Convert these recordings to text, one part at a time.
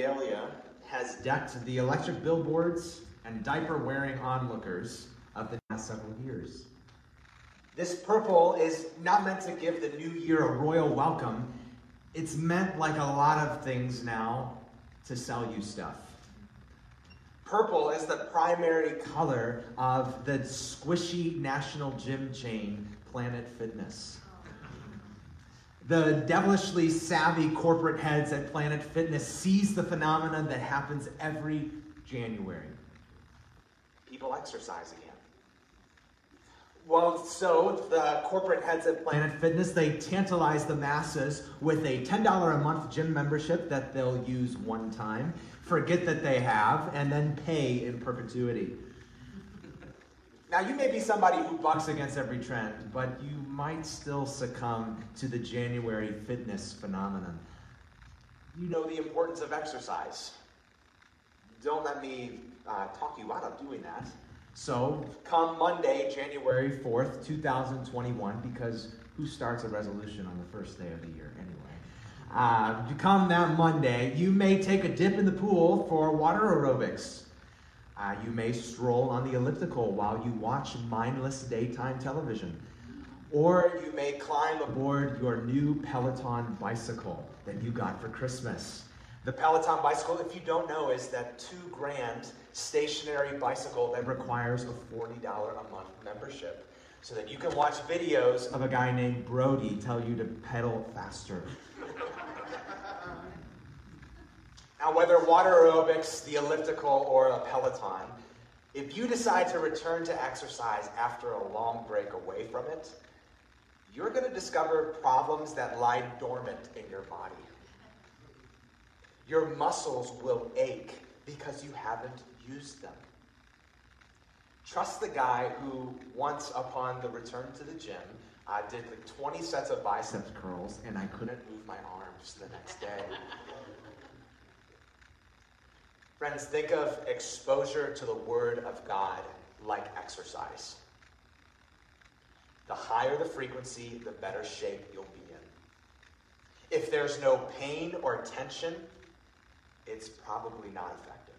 regalia has decked the electric billboards and diaper wearing onlookers of the past several years. This purple is not meant to give the new year a royal welcome. It's meant, like a lot of things now, to sell you stuff. Purple is the primary color of the squishy national gym chain, Planet Fitness. The devilishly savvy corporate heads at Planet Fitness seize the phenomenon that happens every January. People exercise again. Well, so the corporate heads at Planet Fitness, they tantalize the masses with a $10 a month gym membership that they'll use one time, forget that they have, and then pay in perpetuity. Now, you may be somebody who bucks against every trend, but you might still succumb to the January fitness phenomenon. You know the importance of exercise. Don't let me uh, talk you out of doing that. So, come Monday, January 4th, 2021, because who starts a resolution on the first day of the year anyway? Uh, come that Monday, you may take a dip in the pool for water aerobics. Uh, you may stroll on the elliptical while you watch mindless daytime television. Or you may climb aboard your new Peloton bicycle that you got for Christmas. The Peloton bicycle, if you don't know, is that two grand stationary bicycle that requires a $40 a month membership so that you can watch videos of a guy named Brody tell you to pedal faster. now, whether water aerobics, the elliptical, or a Peloton, if you decide to return to exercise after a long break away from it, you're going to discover problems that lie dormant in your body. Your muscles will ache because you haven't used them. Trust the guy who, once upon the return to the gym, did like 20 sets of biceps curls and I couldn't move my arms the next day. Friends, think of exposure to the Word of God like exercise. The higher the frequency, the better shape you'll be in. If there's no pain or tension, it's probably not effective.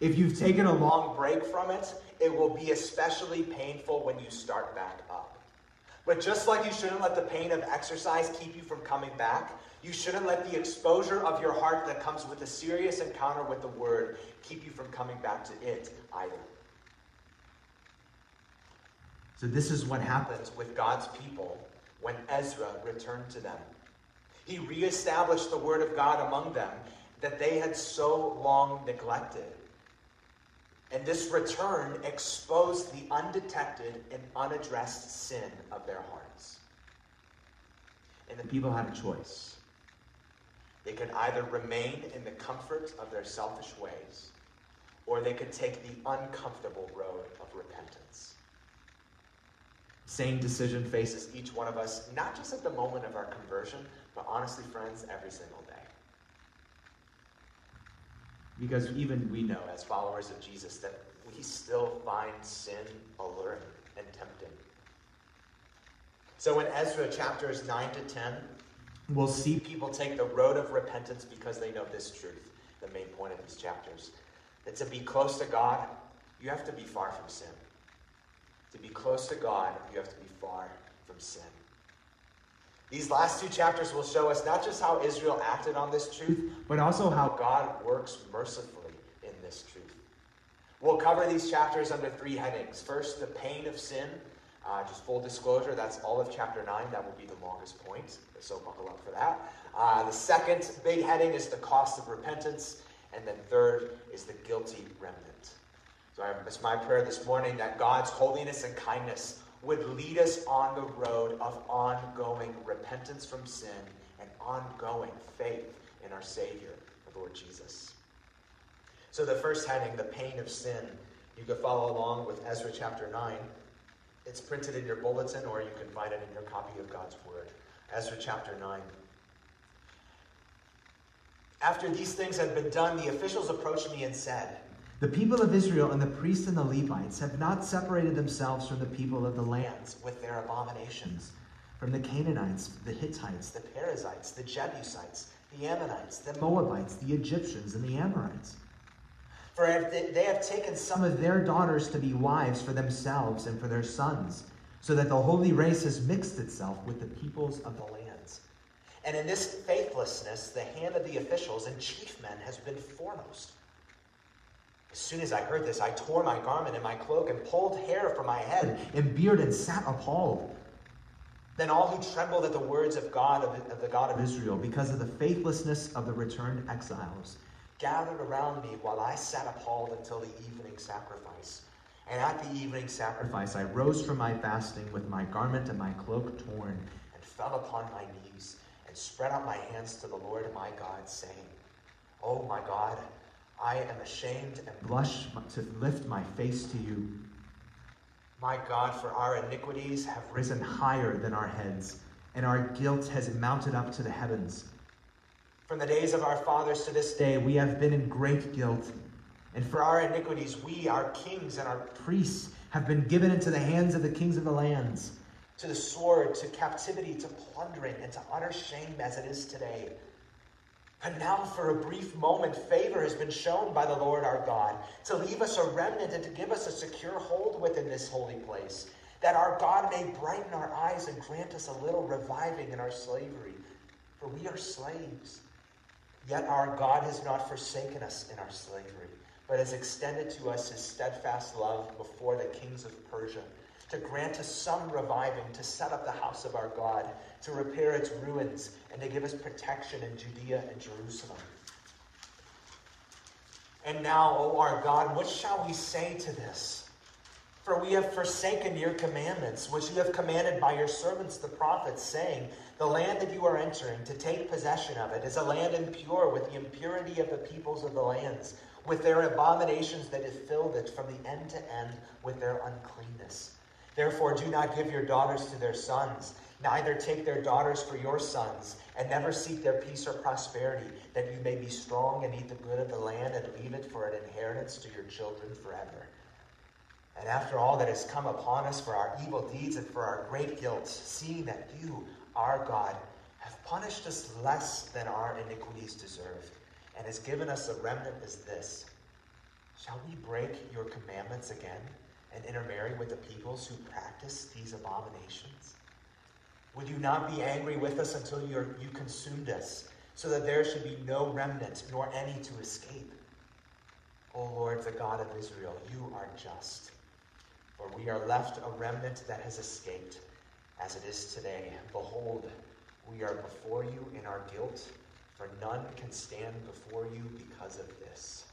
If you've taken a long break from it, it will be especially painful when you start back up. But just like you shouldn't let the pain of exercise keep you from coming back, you shouldn't let the exposure of your heart that comes with a serious encounter with the Word keep you from coming back to it either. So, this is what happens with God's people when Ezra returned to them. He reestablished the word of God among them that they had so long neglected. And this return exposed the undetected and unaddressed sin of their hearts. And the people had a choice. They could either remain in the comfort of their selfish ways, or they could take the uncomfortable road of repentance. Same decision faces each one of us, not just at the moment of our conversion, but honestly, friends, every single. Because even we know, as followers of Jesus, that we still find sin alluring and tempting. So in Ezra chapters 9 to 10, we'll see people take the road of repentance because they know this truth, the main point of these chapters. That to be close to God, you have to be far from sin. To be close to God, you have to be far from sin. These last two chapters will show us not just how Israel acted on this truth, but also how God works mercifully in this truth. We'll cover these chapters under three headings. First, the pain of sin. Uh, just full disclosure, that's all of chapter 9. That will be the longest point, so buckle up for that. Uh, the second big heading is the cost of repentance. And then third is the guilty remnant. So it's my prayer this morning that God's holiness and kindness would lead us on the road of ongoing repentance from sin and ongoing faith in our Savior, the Lord Jesus. So, the first heading, the pain of sin, you can follow along with Ezra chapter 9. It's printed in your bulletin, or you can find it in your copy of God's Word. Ezra chapter 9. After these things had been done, the officials approached me and said, the people of Israel and the priests and the Levites have not separated themselves from the people of the lands with their abominations, from the Canaanites, the Hittites, the Perizzites, the Jebusites, the Ammonites, the Moabites, the Egyptians, and the Amorites. For they have taken some of their daughters to be wives for themselves and for their sons, so that the holy race has mixed itself with the peoples of the lands. And in this faithlessness, the hand of the officials and chief men has been foremost. As soon as I heard this, I tore my garment and my cloak and pulled hair from my head and beard and sat appalled. Then all who trembled at the words of God, of, of the God of Israel, because of the faithlessness of the returned exiles, gathered around me while I sat appalled until the evening sacrifice. And at the evening sacrifice, I rose from my fasting with my garment and my cloak torn, and fell upon my knees, and spread out my hands to the Lord my God, saying, Oh my God, I am ashamed and blush to lift my face to you. My God, for our iniquities have risen higher than our heads, and our guilt has mounted up to the heavens. From the days of our fathers to this day, we have been in great guilt. And for our iniquities, we, our kings and our priests, have been given into the hands of the kings of the lands, to the sword, to captivity, to plundering, and to utter shame as it is today. And now, for a brief moment, favor has been shown by the Lord our God to leave us a remnant and to give us a secure hold within this holy place, that our God may brighten our eyes and grant us a little reviving in our slavery. For we are slaves. Yet our God has not forsaken us in our slavery, but has extended to us his steadfast love before the kings of Persia, to grant us some reviving, to set up the house of our God, to repair its ruins, and to give us protection in Judea and Jerusalem. And now, O our God, what shall we say to this? For we have forsaken your commandments, which you have commanded by your servants the prophets, saying, The land that you are entering, to take possession of it, is a land impure with the impurity of the peoples of the lands, with their abominations that have filled it from the end to end with their uncleanness. Therefore, do not give your daughters to their sons, neither take their daughters for your sons, and never seek their peace or prosperity, that you may be strong and eat the good of the land and leave it for an inheritance to your children forever. And after all that has come upon us for our evil deeds and for our great guilt, seeing that you, our God, have punished us less than our iniquities deserve, and has given us a remnant as this, shall we break your commandments again and intermarry with the peoples who practice these abominations? Would you not be angry with us until you consumed us, so that there should be no remnant nor any to escape? O Lord, the God of Israel, you are just for we are left a remnant that has escaped, as it is today. Behold, we are before you in our guilt, for none can stand before you because of this.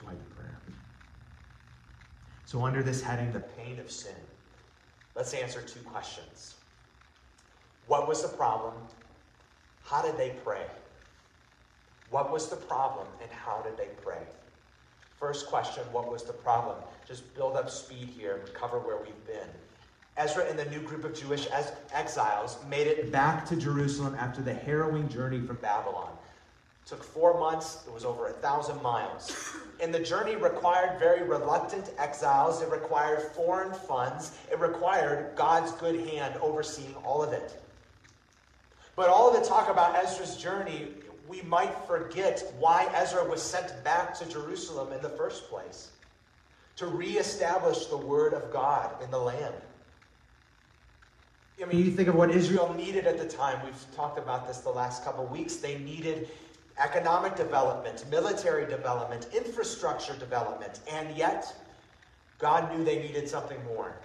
Into prayer. So, under this heading, the pain of sin, let's answer two questions. What was the problem? How did they pray? What was the problem, and how did they pray? First question What was the problem? Just build up speed here and cover where we've been. Ezra and the new group of Jewish exiles made it back to Jerusalem after the harrowing journey from Babylon. It took four months, it was over a thousand miles. And the journey required very reluctant exiles, it required foreign funds, it required God's good hand overseeing all of it. But all of the talk about Ezra's journey we might forget why Ezra was sent back to Jerusalem in the first place to reestablish the word of God in the land. I mean, you think of what Israel needed at the time. We've talked about this the last couple of weeks. They needed economic development, military development, infrastructure development, and yet God knew they needed something more.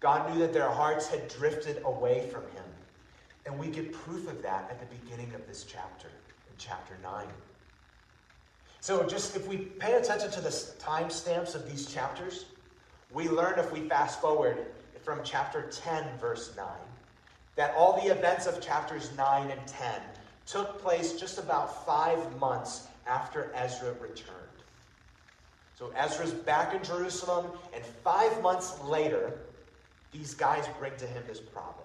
God knew that their hearts had drifted away from Him. And we get proof of that at the beginning of this chapter in chapter 9. So, just if we pay attention to the timestamps of these chapters, we learn if we fast forward from chapter 10, verse 9, that all the events of chapters 9 and 10 took place just about five months after Ezra returned. So Ezra's back in Jerusalem, and five months later, these guys bring to him this problem.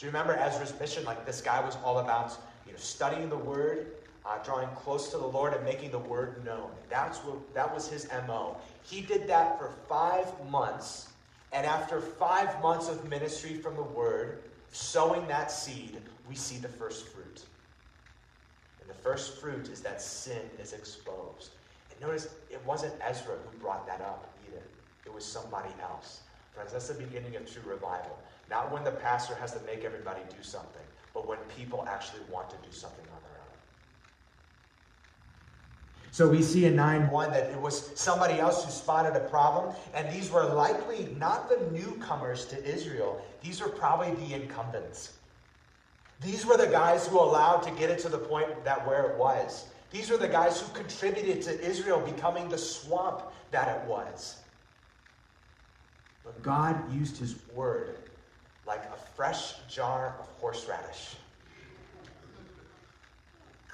You remember Ezra's mission? Like, this guy was all about you know, studying the Word, uh, drawing close to the Lord, and making the Word known. That's what that was his mo. He did that for five months, and after five months of ministry from the Word, sowing that seed, we see the first fruit. And the first fruit is that sin is exposed. And notice it wasn't Ezra who brought that up either, it was somebody else. Friends, that's the beginning of true revival. Not when the pastor has to make everybody do something, but when people actually want to do something. So we see in 9 1 that it was somebody else who spotted a problem, and these were likely not the newcomers to Israel, these were probably the incumbents. These were the guys who allowed to get it to the point that where it was. These were the guys who contributed to Israel becoming the swamp that it was. But God used his word like a fresh jar of horseradish.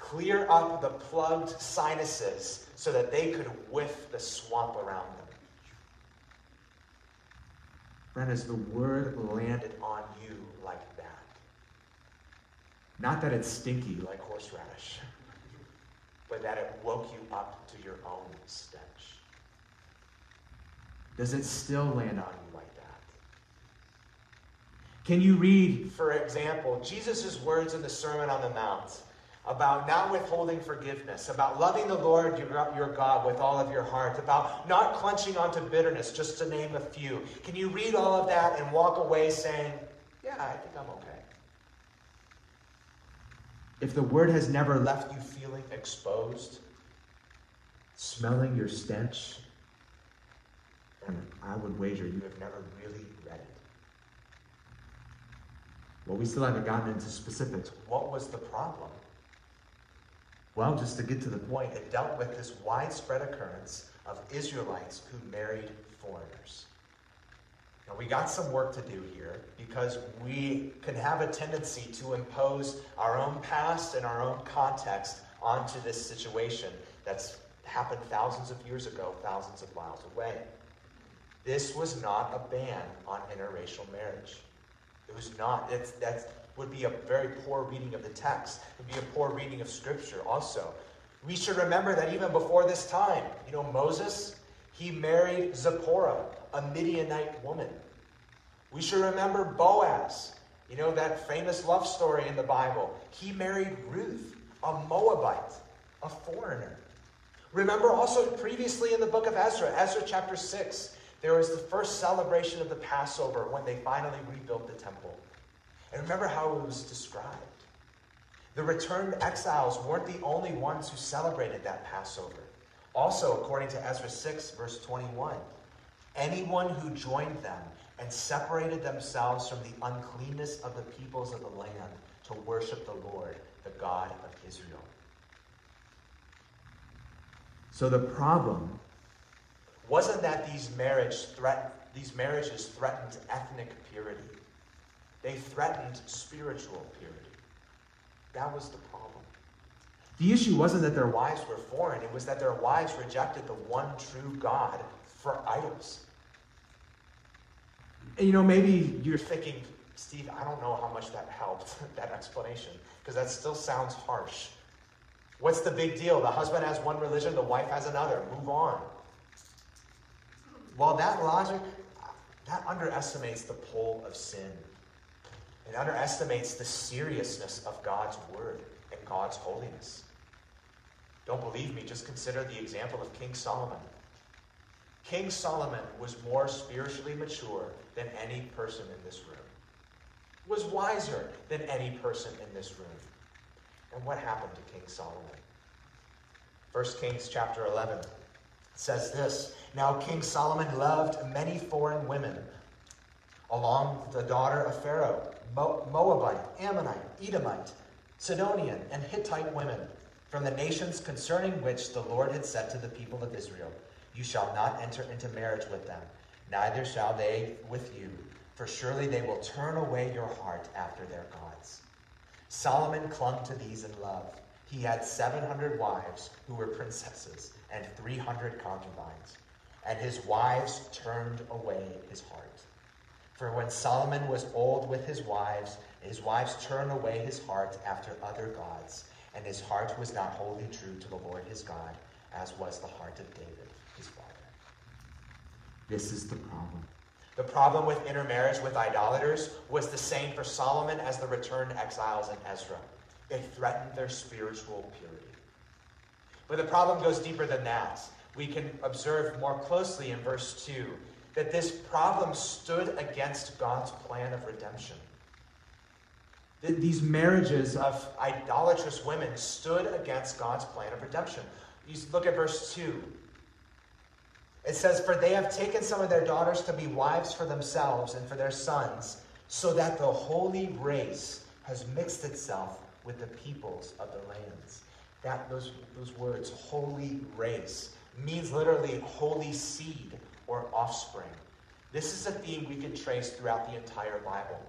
Clear up the plugged sinuses so that they could whiff the swamp around them. Friend, as the word landed on you like that, not that it's stinky like horseradish, but that it woke you up to your own stench. Does it still land on you like that? Can you read, for example, Jesus' words in the Sermon on the Mount about not withholding forgiveness, about loving the Lord your, God with all of your heart, about not clenching onto bitterness, just to name a few? Can you read all of that and walk away saying, Yeah, I think I'm okay? If the word has never left you feeling exposed, smelling your stench, and I would wager you have never really read it. Well, we still haven't gotten into specifics. What was the problem? Well, just to get to the point, it dealt with this widespread occurrence of Israelites who married foreigners. Now, we got some work to do here because we can have a tendency to impose our own past and our own context onto this situation that's happened thousands of years ago, thousands of miles away. This was not a ban on interracial marriage. It was not. It's, that would be a very poor reading of the text. It would be a poor reading of Scripture also. We should remember that even before this time, you know, Moses, he married Zipporah, a Midianite woman. We should remember Boaz, you know, that famous love story in the Bible. He married Ruth, a Moabite, a foreigner. Remember also previously in the book of Ezra, Ezra chapter 6, there was the first celebration of the Passover when they finally rebuilt the temple. And remember how it was described. The returned exiles weren't the only ones who celebrated that Passover. Also, according to Ezra 6, verse 21, anyone who joined them and separated themselves from the uncleanness of the peoples of the land to worship the Lord, the God of Israel. So the problem wasn't that these marriage threat, these marriages threatened ethnic purity. They threatened spiritual purity. That was the problem. The issue wasn't that their wives were foreign, it was that their wives rejected the one true God for idols. And you know, maybe you're thinking, Steve, I don't know how much that helped, that explanation, because that still sounds harsh. What's the big deal? The husband has one religion, the wife has another. Move on. Well, that logic, that underestimates the pull of sin. It underestimates the seriousness of God's word and God's holiness. Don't believe me, just consider the example of King Solomon. King Solomon was more spiritually mature than any person in this room, was wiser than any person in this room. And what happened to King Solomon? 1 Kings chapter 11 says this Now King Solomon loved many foreign women, along with the daughter of Pharaoh, Moabite, Ammonite, Edomite, Sidonian, and Hittite women, from the nations concerning which the Lord had said to the people of Israel, You shall not enter into marriage with them, neither shall they with you, for surely they will turn away your heart after their gods. Solomon clung to these in love. He had 700 wives who were princesses and 300 concubines, and his wives turned away his heart. For when Solomon was old with his wives, his wives turned away his heart after other gods, and his heart was not wholly true to the Lord his God, as was the heart of David his father. This is the problem. The problem with intermarriage with idolaters was the same for Solomon as the returned exiles in Ezra. It threatened their spiritual purity. But the problem goes deeper than that. We can observe more closely in verse 2 that this problem stood against God's plan of redemption. That These marriages of idolatrous women stood against God's plan of redemption. You look at verse 2. It says, For they have taken some of their daughters to be wives for themselves and for their sons, so that the holy race has mixed itself with the peoples of the lands. That those, those words, holy race, means literally holy seed or offspring. This is a theme we can trace throughout the entire Bible.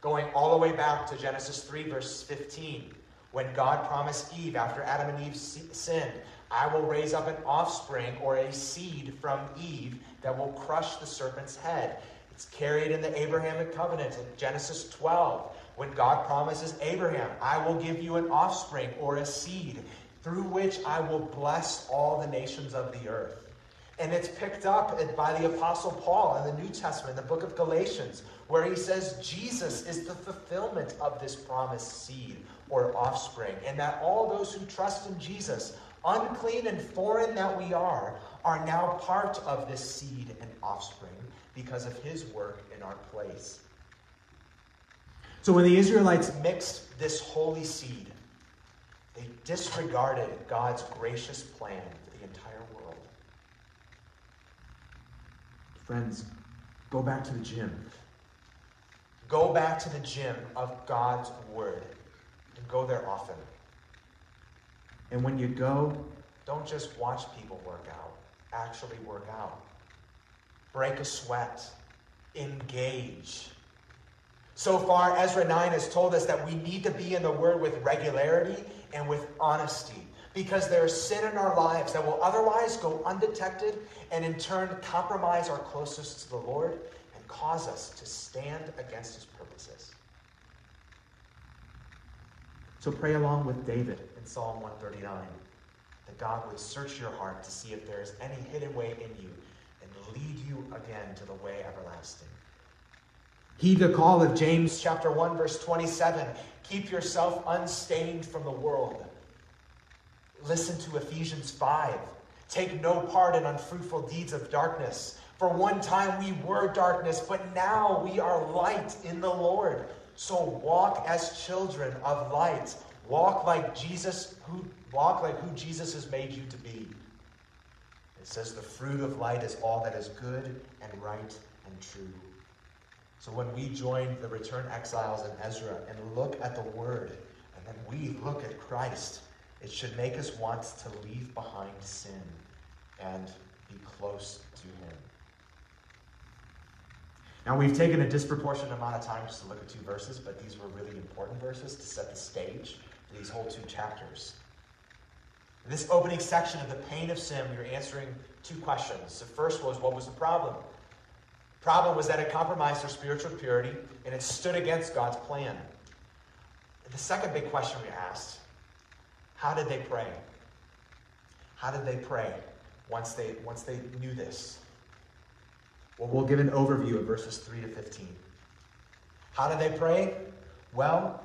Going all the way back to Genesis 3, verse 15, when God promised Eve after Adam and Eve sinned, I will raise up an offspring or a seed from Eve that will crush the serpent's head. It's carried in the Abrahamic covenant in Genesis 12, when God promises Abraham, I will give you an offspring or a seed through which I will bless all the nations of the earth. And it's picked up by the Apostle Paul in the New Testament, the book of Galatians, where he says Jesus is the fulfillment of this promised seed or offspring, and that all those who trust in Jesus, unclean and foreign that we are, are now part of this seed and offspring because of his work in our place. So when the Israelites mixed this holy seed, they disregarded God's gracious plan for the entire world. Friends, go back to the gym. Go back to the gym of God's Word and go there often. And when you go, don't just watch people work out, actually work out. Break a sweat, engage. So far, Ezra 9 has told us that we need to be in the Word with regularity and with honesty because there is sin in our lives that will otherwise go undetected and in turn compromise our closeness to the Lord and cause us to stand against His purposes. So pray along with David in Psalm 139 that God would search your heart to see if there is any hidden way in you and lead you again to the way everlasting. Heed the call of James chapter 1 verse 27. Keep yourself unstained from the world. Listen to Ephesians 5. Take no part in unfruitful deeds of darkness. For one time we were darkness, but now we are light in the Lord. So walk as children of light. Walk like Jesus, who walk like who Jesus has made you to be. It says the fruit of light is all that is good and right and true. So when we join the returned exiles in Ezra and look at the word, and then we look at Christ, it should make us want to leave behind sin and be close to him. Now, we've taken a disproportionate amount of time just to look at two verses, but these were really important verses to set the stage for these whole two chapters. In this opening section of the pain of sin, we were answering two questions. The first was, what was the problem? Problem was that it compromised our spiritual purity and it stood against God's plan. The second big question we asked how did they pray? How did they pray once they, once they knew this? Well, we'll give an overview of verses 3 to 15. How did they pray? Well,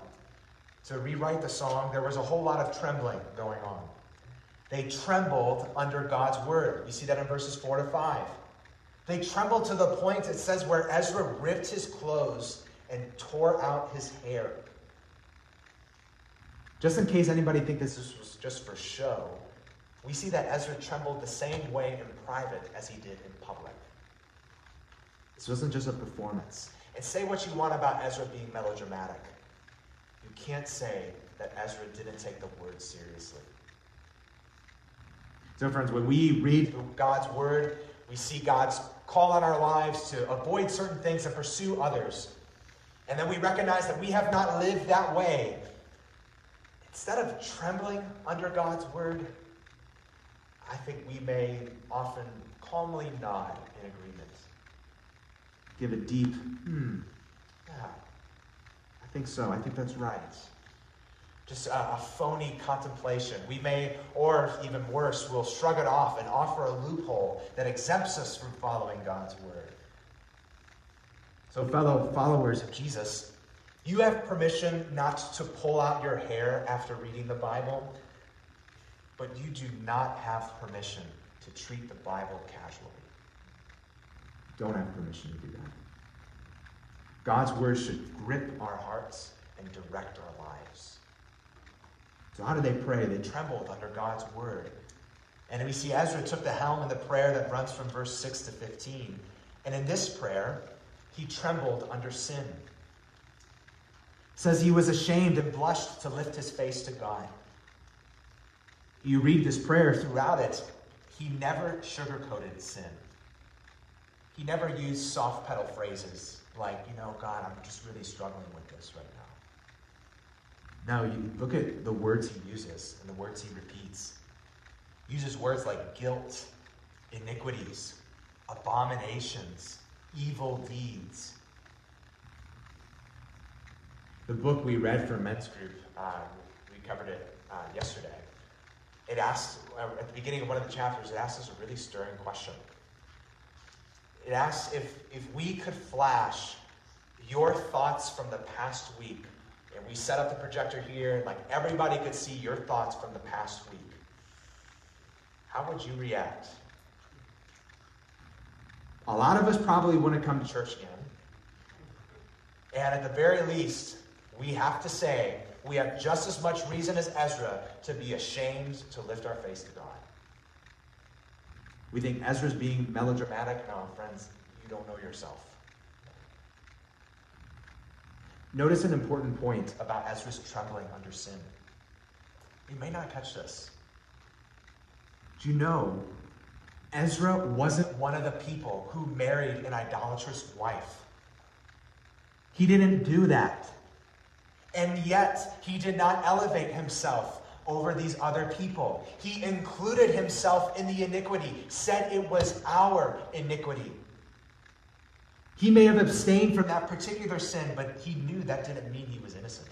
to rewrite the song, there was a whole lot of trembling going on. They trembled under God's word. You see that in verses 4 to 5. They trembled to the point, it says, where Ezra ripped his clothes and tore out his hair. Just in case anybody thinks this was just for show, we see that Ezra trembled the same way in private as he did in public. This wasn't just a performance. And say what you want about Ezra being melodramatic. You can't say that Ezra didn't take the word seriously. So, friends, when we read God's word, we see God's call on our lives to avoid certain things and pursue others. And then we recognize that we have not lived that way. Instead of trembling under God's word, I think we may often calmly nod in agreement. Give a deep, hmm, yeah, I think so. I think that's right just a, a, phony contemplation. We may, or even worse, we'll shrug it off and offer a loophole that exempts us from following God's word. So, fellow followers of Jesus, you have permission not to pull out your hair after reading the Bible, but you do not have permission to treat the Bible casually. Don't have permission to do that. God's word should grip our hearts and direct our lives. So, how do they pray? They trembled under God's word. And we see Ezra took the helm in the prayer that runs from verse 6 to 15. And in this prayer, he trembled under sin. Says he was ashamed and blushed to lift his face to God. You read this prayer throughout it, he never sugarcoated sin. He never used soft pedal phrases like, you know, God, I'm just really struggling with this right now. Now, you look at the words he uses and the words he repeats. He uses words like guilt, iniquities, abominations, evil deeds. The book we read for men's group, uh, we covered it uh, yesterday. It asks, uh, at the beginning of one of the chapters, it asks us a really stirring question. It asks if, if we could flash your thoughts from the past week, and we set up the projector here, and like everybody could see your thoughts from the past week, how would you react? A lot of us probably wouldn't come to church again. And at the very least, we have to say we have just as much reason as Ezra to be ashamed to lift our face to God. We think Ezra's being melodramatic. No, friends, you don't know yourself. Notice an important point about Ezra's trembling under sin. You may not catch this. Do you know Ezra wasn't one of the people who married an idolatrous wife? He didn't do that. And yet, he did not elevate himself over these other people. He included himself in the iniquity, said it was our iniquity. He may have abstained from that particular sin, but he knew that didn't mean he was innocent.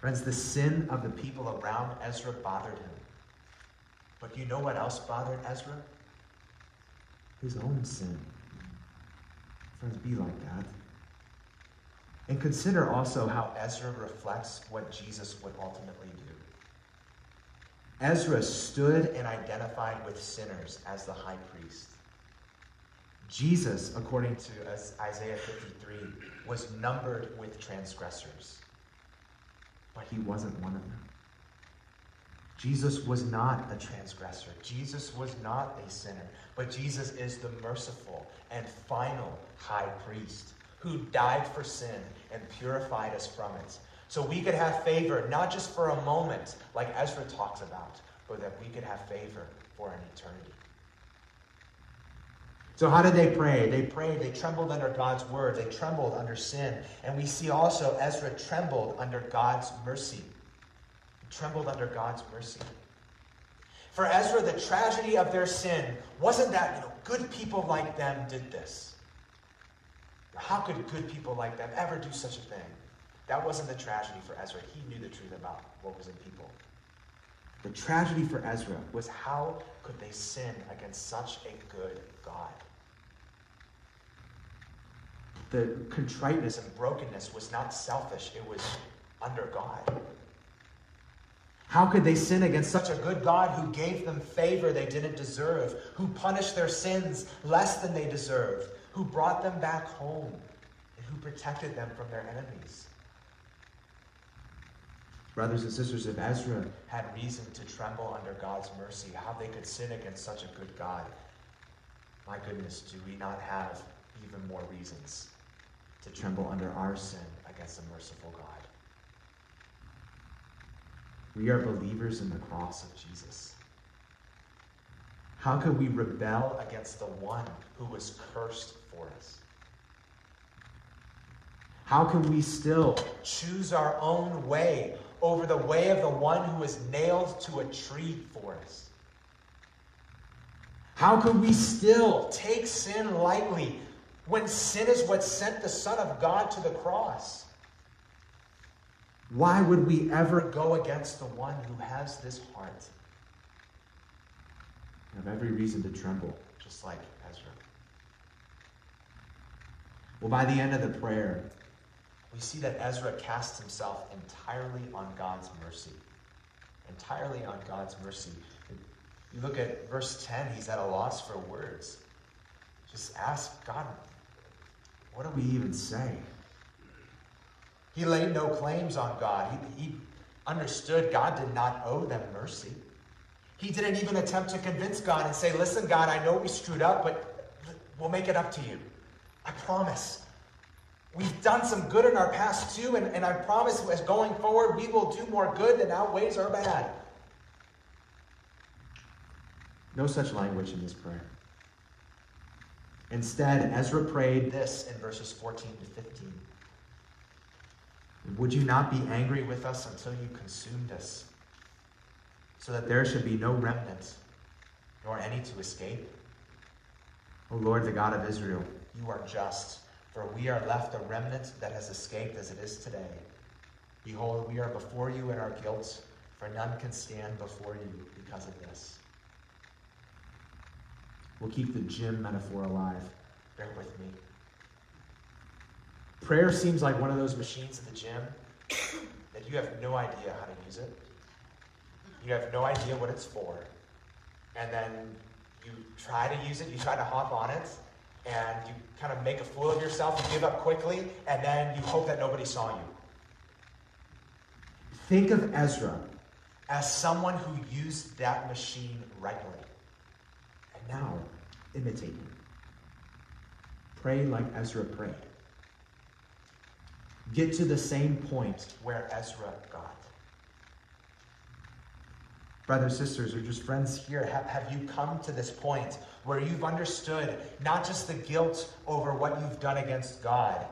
Friends, the sin of the people around Ezra bothered him. But you know what else bothered Ezra? His own sin. Friends, be like that. And consider also how Ezra reflects what Jesus would ultimately do. Ezra stood and identified with sinners as the high priest. Jesus, according to Isaiah 53, was numbered with transgressors, but he wasn't one of them. Jesus was not a transgressor. Jesus was not a sinner. But Jesus is the merciful and final high priest who died for sin and purified us from it. So we could have favor, not just for a moment, like Ezra talks about, but that we could have favor for an eternity. So, how did they pray? They prayed, they trembled under God's word, they trembled under sin. And we see also Ezra trembled under God's mercy. He trembled under God's mercy. For Ezra, the tragedy of their sin wasn't that, you know, good people like them did this. How could good people like them ever do such a thing? That wasn't the tragedy for Ezra. He knew the truth about what was in people. The tragedy for Ezra was how could they sin against such a good God? The contriteness and brokenness was not selfish, it was under God. How could they sin against such a good God who gave them favor they didn't deserve, who punished their sins less than they deserved, who brought them back home and who protected them from their enemies. Brothers and sisters, if Ezra had reason to tremble under God's mercy, how they could sin against such a good God, my goodness, do we not have even more reasons to tremble under our sin against a merciful God? We are believers in the cross of Jesus. How could we rebel against the one who was cursed for us? How can we still choose our own way over the way of the one who was nailed to a tree for us? How can we still take sin lightly when sin is what sent the Son of God to the cross? Why would we ever go against the one who has this heart? have every reason to tremble, just like Ezra. Well, by the end of the prayer, we see that Ezra casts himself entirely on God's mercy. Entirely on God's mercy. You look at verse 10, he's at a loss for words. Just ask God, what do we even say? He laid no claims on God. He, he understood God did not owe them mercy. He didn't even attempt to convince God and say, Listen, God, I know we screwed up, but we'll make it up to you. I promise. We've done some good in our past too, and, and I promise as going forward, we will do more good than outweighs our bad. No such language in this prayer. Instead, Ezra prayed this in verses 14 to 15. Would you not be angry with us until you consumed us, so that there should be no remnant, nor any to escape? O Lord, the God of Israel, you are just, for we are left a remnant that has escaped as it is today. Behold, we are before you in our guilt, for none can stand before you because of this. We'll keep the gym metaphor alive. Bear with me. Prayer seems like one of those machines at the gym that you have no idea how to use it. You have no idea what it's for. And then you try to use it, you try to hop on it, and you kind of make a fool of yourself, you give up quickly, and then you hope that nobody saw you. Think of Ezra as someone who used that machine rightly. And now, imitate him. Pray like Ezra prayed. Get to the same point where Ezra got. Brothers, sisters, or just friends here, have, have you come to this point where you've understood not just the guilt over what you've done against God,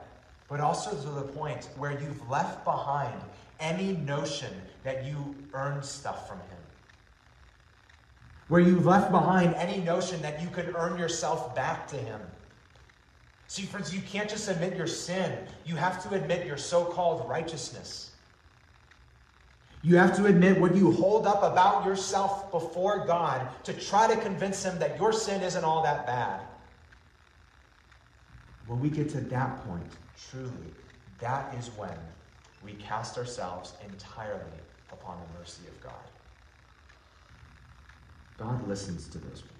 but also to the point where you've left behind any notion that you earned stuff from Him? Where you've left behind any notion that you could earn yourself back to Him? See, friends, you can't just admit your sin, you have to admit your so called righteousness. You have to admit what you hold up about yourself before God to try to convince Him that your sin isn't all that bad. When we get to that point, truly, that is when we cast ourselves entirely upon the mercy of God. God listens to people.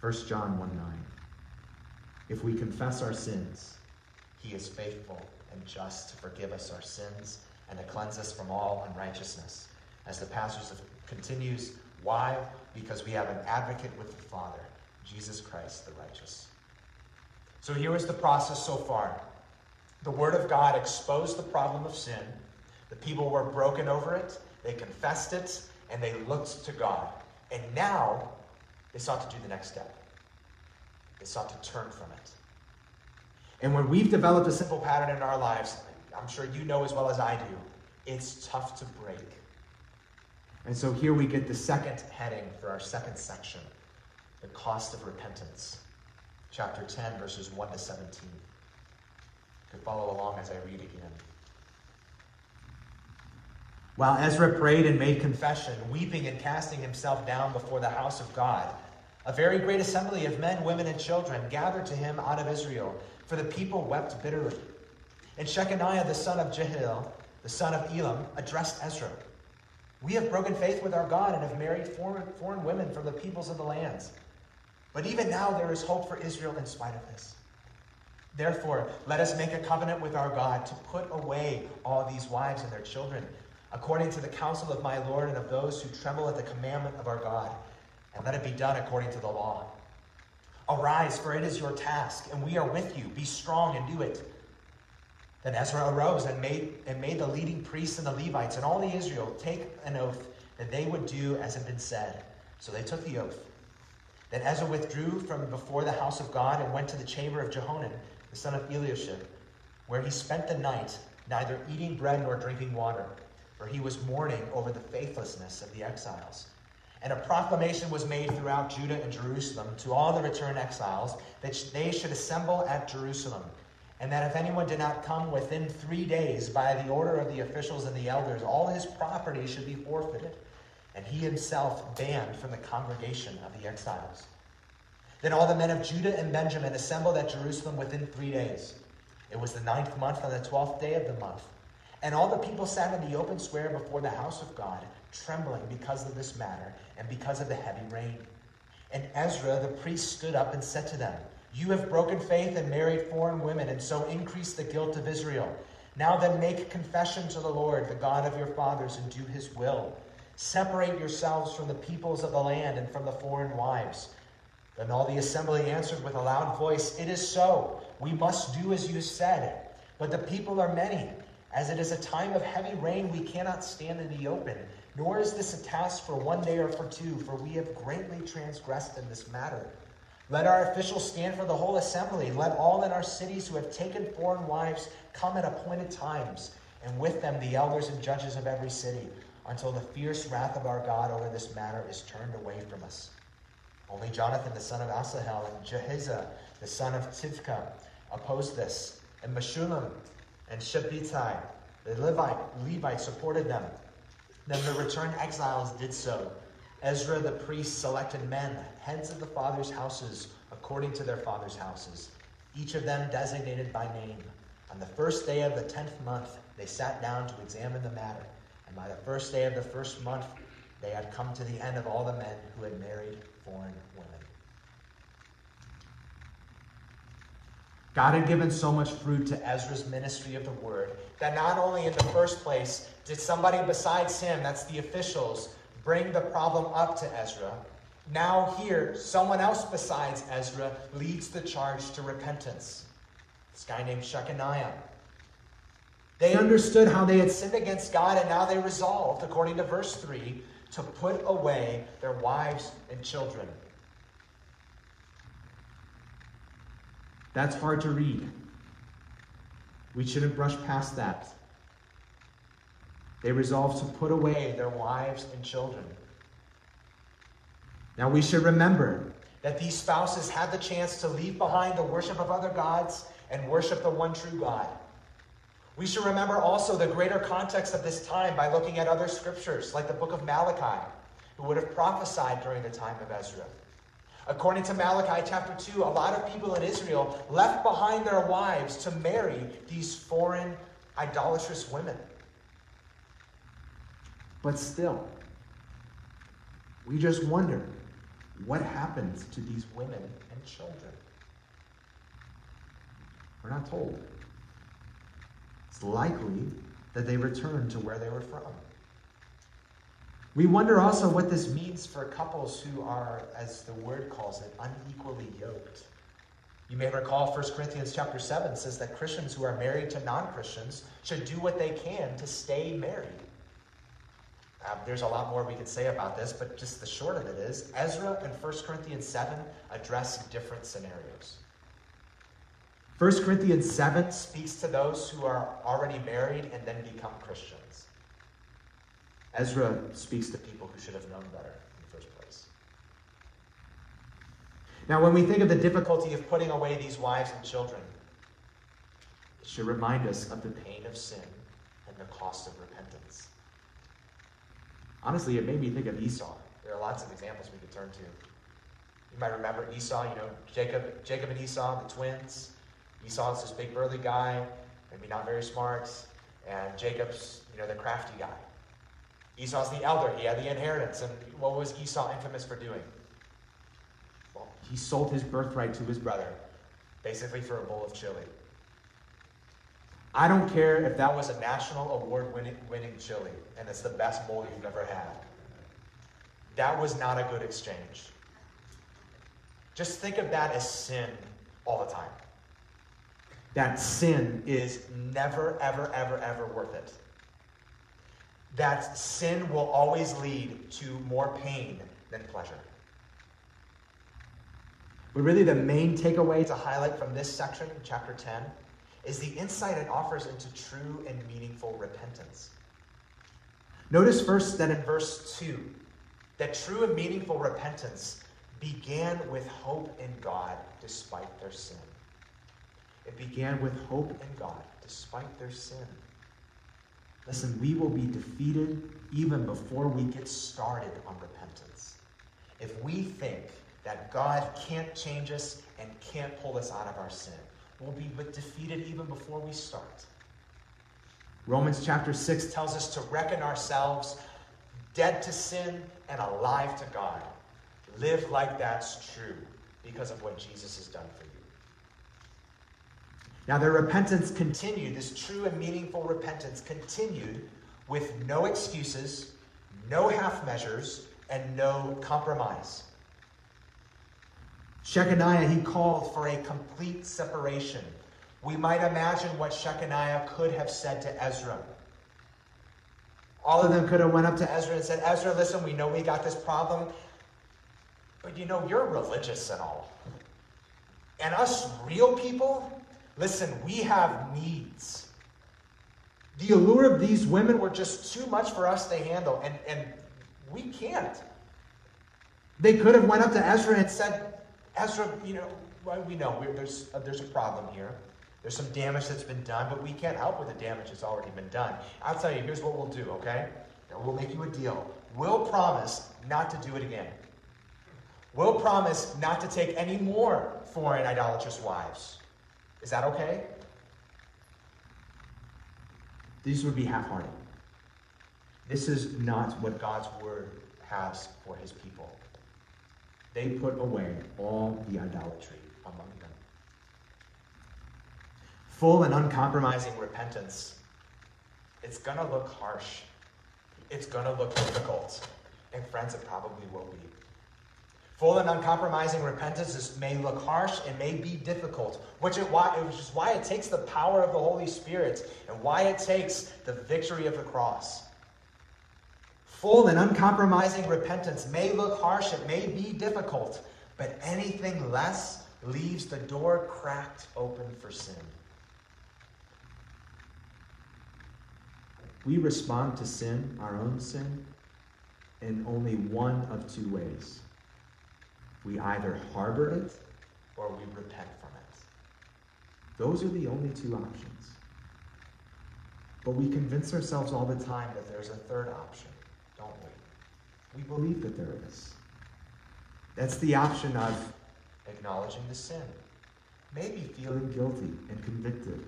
1 John 1 9. If we confess our sins, he is faithful and just to forgive us our sins and to cleanse us from all unrighteousness. As the passage continues, why? Because we have an advocate with the Father, Jesus Christ the righteous. So here is the process so far. The Word of God exposed the problem of sin. The people were broken over it, they confessed it, and they looked to God. And now they sought to do the next step. They sought to turn from it. And when we've developed a simple pattern in our lives, I'm sure you know as well as I do, it's tough to break. And so here we get the second heading for our second section the cost of repentance. Chapter 10, verses 1 to 17. You can follow along as I read again. While Ezra prayed and made confession, weeping and casting himself down before the house of God, a very great assembly of men, women, and children gathered to him out of Israel, for the people wept bitterly. And Shechaniah, the son of Jehiel, the son of Elam, addressed Ezra. We have broken faith with our God and have married foreign, foreign women from the peoples of the lands. But even now there is hope for Israel in spite of this. Therefore, let us make a covenant with our God to put away all these wives and their children according to the counsel of my Lord and of those who tremble at the commandment of our God, and let it be done according to the law. Arise, for it is your task, and we are with you. Be strong and do it. Then Ezra arose and made, and made the leading priests and the Levites and all the Israel take an oath that they would do as had been said. So they took the oath. Then Ezra withdrew from before the house of God and went to the chamber of Jehonan, the son of Eliashib, where he spent the night, neither eating bread nor drinking water for he was mourning over the faithlessness of the exiles. And a proclamation was made throughout Judah and Jerusalem to all the returned exiles that they should assemble at Jerusalem, and that if anyone did not come within three days by the order of the officials and the elders, all his property should be forfeited, and he himself banned from the congregation of the exiles. Then all the men of Judah and Benjamin assembled at Jerusalem within three days. It was the ninth month on the twelfth day of the month. And all the people sat in the open square before the house of God, trembling because of this matter and because of the heavy rain. And Ezra the priest stood up and said to them, You have broken faith and married foreign women, and so increased the guilt of Israel. Now then, make confession to the Lord, the God of your fathers, and do his will. Separate yourselves from the peoples of the land and from the foreign wives. Then all the assembly answered with a loud voice, It is so. We must do as you said. But the people are many. As it is a time of heavy rain, we cannot stand in the open. Nor is this a task for one day or for two, for we have greatly transgressed in this matter. Let our officials stand for the whole assembly. Let all in our cities who have taken foreign wives come at appointed times, and with them the elders and judges of every city, until the fierce wrath of our God over this matter is turned away from us. Only Jonathan the son of Asahel and Jahzeiah the son of Tivka opposed this, and Meshullam and Shabbethai the Levite, Levite supported them. Then the returned exiles did so. Ezra the priest selected men, heads of the fathers' houses, according to their fathers' houses, each of them designated by name. On the first day of the tenth month, they sat down to examine the matter, and by the first day of the first month, they had come to the end of all the men who had married foreign women. God had given so much fruit to Ezra's ministry of the word that not only in the first place did somebody besides him, that's the officials, bring the problem up to Ezra, now here, someone else besides Ezra leads the charge to repentance. This guy named Shechaniah. They understood how they had sinned against God, and now they resolved, according to verse 3, to put away their wives and children. That's hard to read. We shouldn't brush past that. They resolved to put away their wives and children. Now we should remember that these spouses had the chance to leave behind the worship of other gods and worship the one true God. We should remember also the greater context of this time by looking at other scriptures, like the book of Malachi, who would have prophesied during the time of Ezra. According to Malachi chapter 2, a lot of people in Israel left behind their wives to marry these foreign idolatrous women. But still, we just wonder what happens to these women and children. We're not told. It's likely that they return to where they were from. We wonder also what this means for couples who are, as the word calls it, unequally yoked. You may recall 1 Corinthians chapter 7 says that Christians who are married to non-Christians should do what they can to stay married. Uh, there's a lot more we could say about this, but just the short of it is Ezra and 1 Corinthians 7 address different scenarios. 1 Corinthians 7 speaks to those who are already married and then become Christians. Ezra speaks to people who should have known better in the first place. Now, when we think of the difficulty of putting away these wives and children, it should remind us of the pain of sin and the cost of repentance. Honestly, it made me think of Esau. There are lots of examples we could turn to. You might remember Esau, you know, Jacob, Jacob and Esau, the twins. Esau's this big burly guy, maybe not very smart, and Jacob's, you know, the crafty guy. Esau's the elder, he had the inheritance, and what was Esau infamous for doing? Well, he sold his birthright to his brother, basically for a bowl of chili. I don't care if that was a national award winning, chili and it's the best bowl you've ever had. That was not a good exchange. Just think of that as sin all the time that sin is never, ever, ever, ever worth it. That sin will always lead to more pain than pleasure. But really, the main takeaway to highlight from this section, chapter 10, is the insight it offers into true and meaningful repentance. Notice first that in verse 2, that true and meaningful repentance began with hope in God despite their sin. It began with hope in God, despite their sin. Listen, we will be defeated even before we get started on repentance. If we think that God can't change us and can't pull us out of our sin. We'll be defeated even before we start. Romans chapter 6 tells us to reckon ourselves dead to sin and alive to God. Live like that's true because of what Jesus has done for you. Now, their repentance continued, this true and meaningful repentance continued with no excuses, no half measures, and no compromise. Shechaniah, he called for a complete separation. We might imagine what Shechaniah could have said to Ezra. All of them could have went up to Ezra and said, Ezra, listen, we know we got this problem, but you know, you're religious and all. And us real people, listen, we have needs. The allure of these women were just too much for us to handle, and, and we can't. They could have went up to Ezra and said, Ezra, you know, well, we know there's, uh, there's a problem here. There's some damage that's been done, but we can't help with the damage that's already been done. I'll tell you, here's what we'll do, okay? we'll make you a deal. We'll promise not to do it again. We'll promise not to take any more foreign idolatrous wives. Is that okay? These would be half hearted. This is not what God's word has for his people. They put away all the idolatry among them. Full and uncompromising repentance. It's going to look harsh. It's going to look difficult. And friends, it probably will be. Full and uncompromising repentance may look harsh and may be difficult, which why, which is why it takes the power of the Holy Spirit and why it takes the victory of the cross. Full and uncompromising repentance may look harsh, it may be difficult, but anything less leaves the door cracked open for sin. We respond to sin, our own sin, in only one of two ways. We either harbor it or we repent from it. Those are the only two options. But we convince ourselves all the time that there's a third option don't we? We believe that there is. That's the option of acknowledging the sin, maybe feeling guilty and convicted,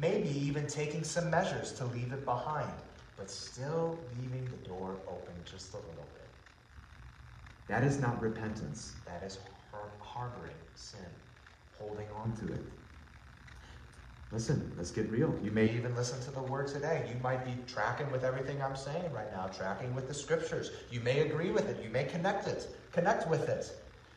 maybe even taking some measures to leave it behind, but still leaving the door open just a little bit. That is not repentance, that is harboring sin, holding on to it. Listen, let's get real. You may even listen to the word today. You might be tracking with everything I'm saying right now, tracking with the scriptures. You may agree with it. You may connect it, connect with it.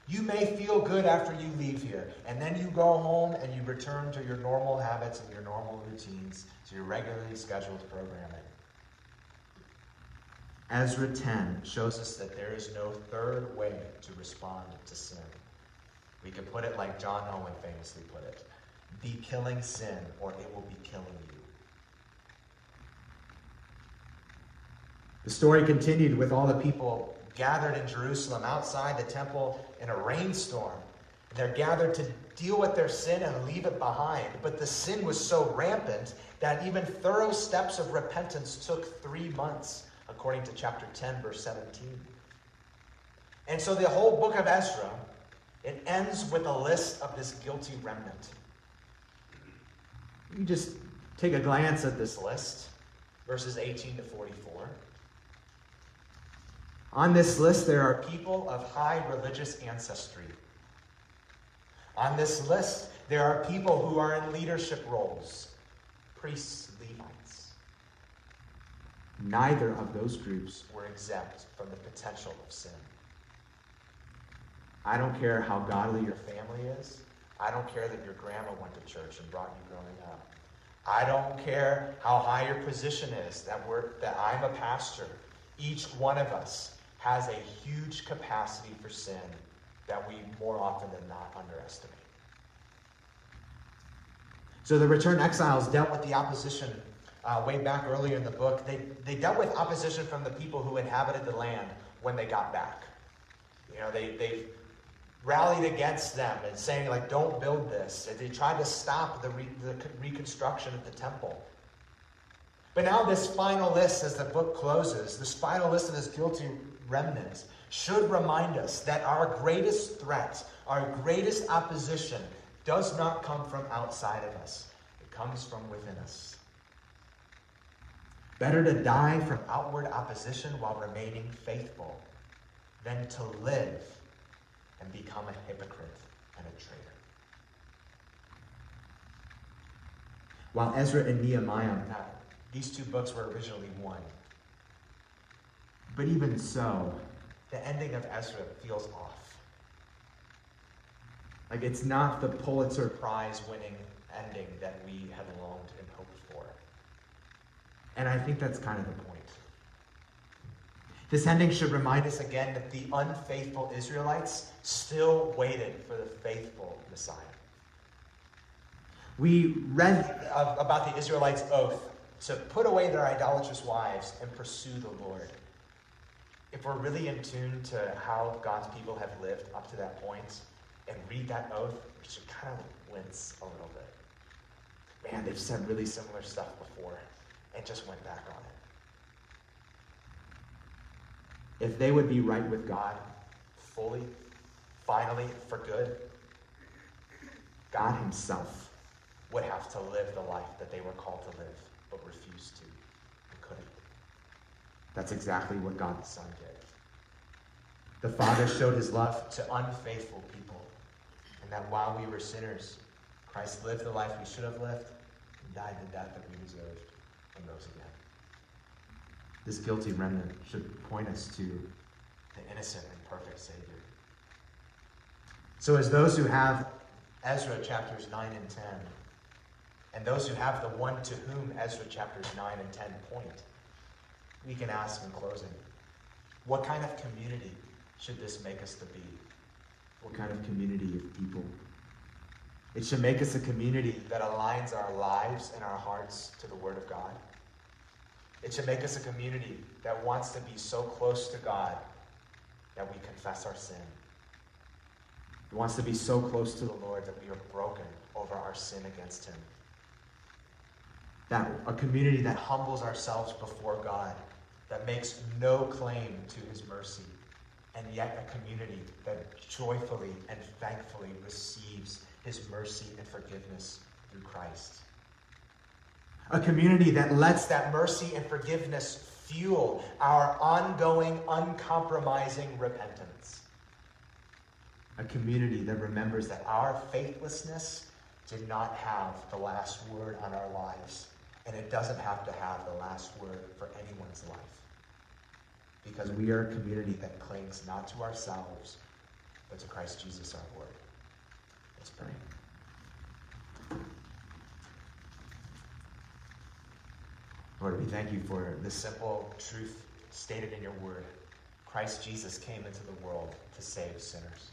You may feel good after you leave here, and then you go home and you return to your normal habits and your normal routines, to your regularly scheduled programming. Ezra 10 shows us that there is no third way to respond to sin. We could put it like John Owen famously put it be killing sin, or it will be killing you. The story continued with all the people gathered in Jerusalem outside the temple in a rainstorm. They're gathered to deal with their sin and leave it behind. But the sin was so rampant that even thorough steps of repentance took three months, according to chapter 10, verse 17. And so the whole book of Ezra, it ends with a list of this guilty remnant. You just take a glance at this list, verses 18 to 44. On this list, there are people of high religious ancestry. On this list, there are people who are in leadership roles priests. Neither of those groups were exempt from the potential of sin. I don't care how godly your family is. I don't care that your grandma went to church and brought you growing up. I don't care how high your position is, that, we're, that I'm a pastor. Each one of us has a huge capacity for sin that we more often than not underestimate. So the returned exiles dealt with the opposition uh, way back earlier in the book. They, they dealt with opposition from the people who inhabited the land when they got back. You know, they, they rallied against them and saying, like, don't build this. And they tried to stop the, re- the reconstruction of the temple. But now, this final list, as the book closes, this final list of this guilty remnant, should remind us that our greatest threat, our greatest opposition, does not come from outside of us, it comes from within us. Better to die from outward opposition while remaining faithful than to live and become a hypocrite and a traitor. While Ezra and Nehemiah, Now, these two books were originally one. but even so, The ending of Ezra feels off. like it's not the Pulitzer Prize winning ending that we had longed and hoped. And I think that's kind of the point. This ending should remind us again that the unfaithful Israelites still waited for the faithful Messiah. We read About the Israelites' oath to put away their idolatrous wives and pursue the Lord. If we're really in tune to how God's people have lived up to that point and read that oath, we should kind of wince a little bit. Man, they've said really similar stuff before and just went back on it. if they would be right with God, fully, finally, for good, God Himself would have to live the life that they were called to live, but refused to and couldn't. That's exactly what God The Son did. the Father showed his love. To unfaithful people, and that while we were sinners, Christ lived the life we should have lived and died the death that we deserved and rose again. This guilty remnant should point us to. The innocent and perfect Savior. So, as those who have, Ezra chapters 9 and 10, and those who have the one to whom Ezra chapters 9 and 10 point, we can ask in closing what kind of community should this make us to be? what kind of community of people? It should make us a community. that aligns our lives and our hearts to the Word of God. It should make us a community that wants to be so close to God that we confess our sin. It wants to be so close to the Lord that we are broken over our sin against Him. that a community that humbles ourselves before God, that makes no claim to His mercy, and yet a community that joyfully and thankfully receives His mercy and forgiveness through Christ. A community that lets that mercy and forgiveness fuel our ongoing, uncompromising repentance. a community that remembers That our faithlessness did not have the last word on our lives, and it doesn't have to have the last word for anyone's life. Because we are a community that clings not to ourselves, but to Christ Jesus our Lord. Let's pray. Lord, we thank you for the simple truth stated in your word. Christ Jesus came into the world to save sinners.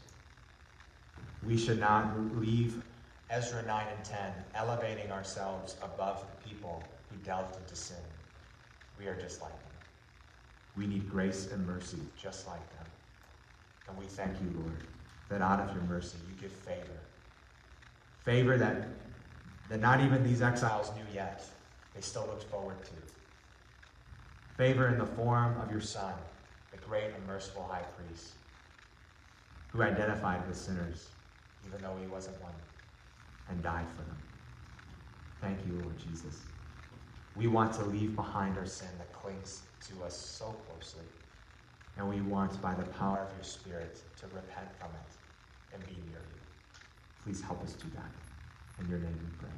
we should not leave Ezra 9 and 10, elevating ourselves above the people who delved into sin. We are just like them, We need grace and mercy. just like them. And we thank you Lord, that out of your mercy, you give favor. favor that, that not even these Exiles knew yet, they still looked forward to. favor in the form of your Son, the great and merciful high priest, who identified with sinners even though he wasn't one. and died for them. Thank you, Lord Jesus. We want to leave behind our sin that clings to us so closely. and we want, by the Power of your Spirit to repent from it and be near you. Please help us do that. In your name we pray.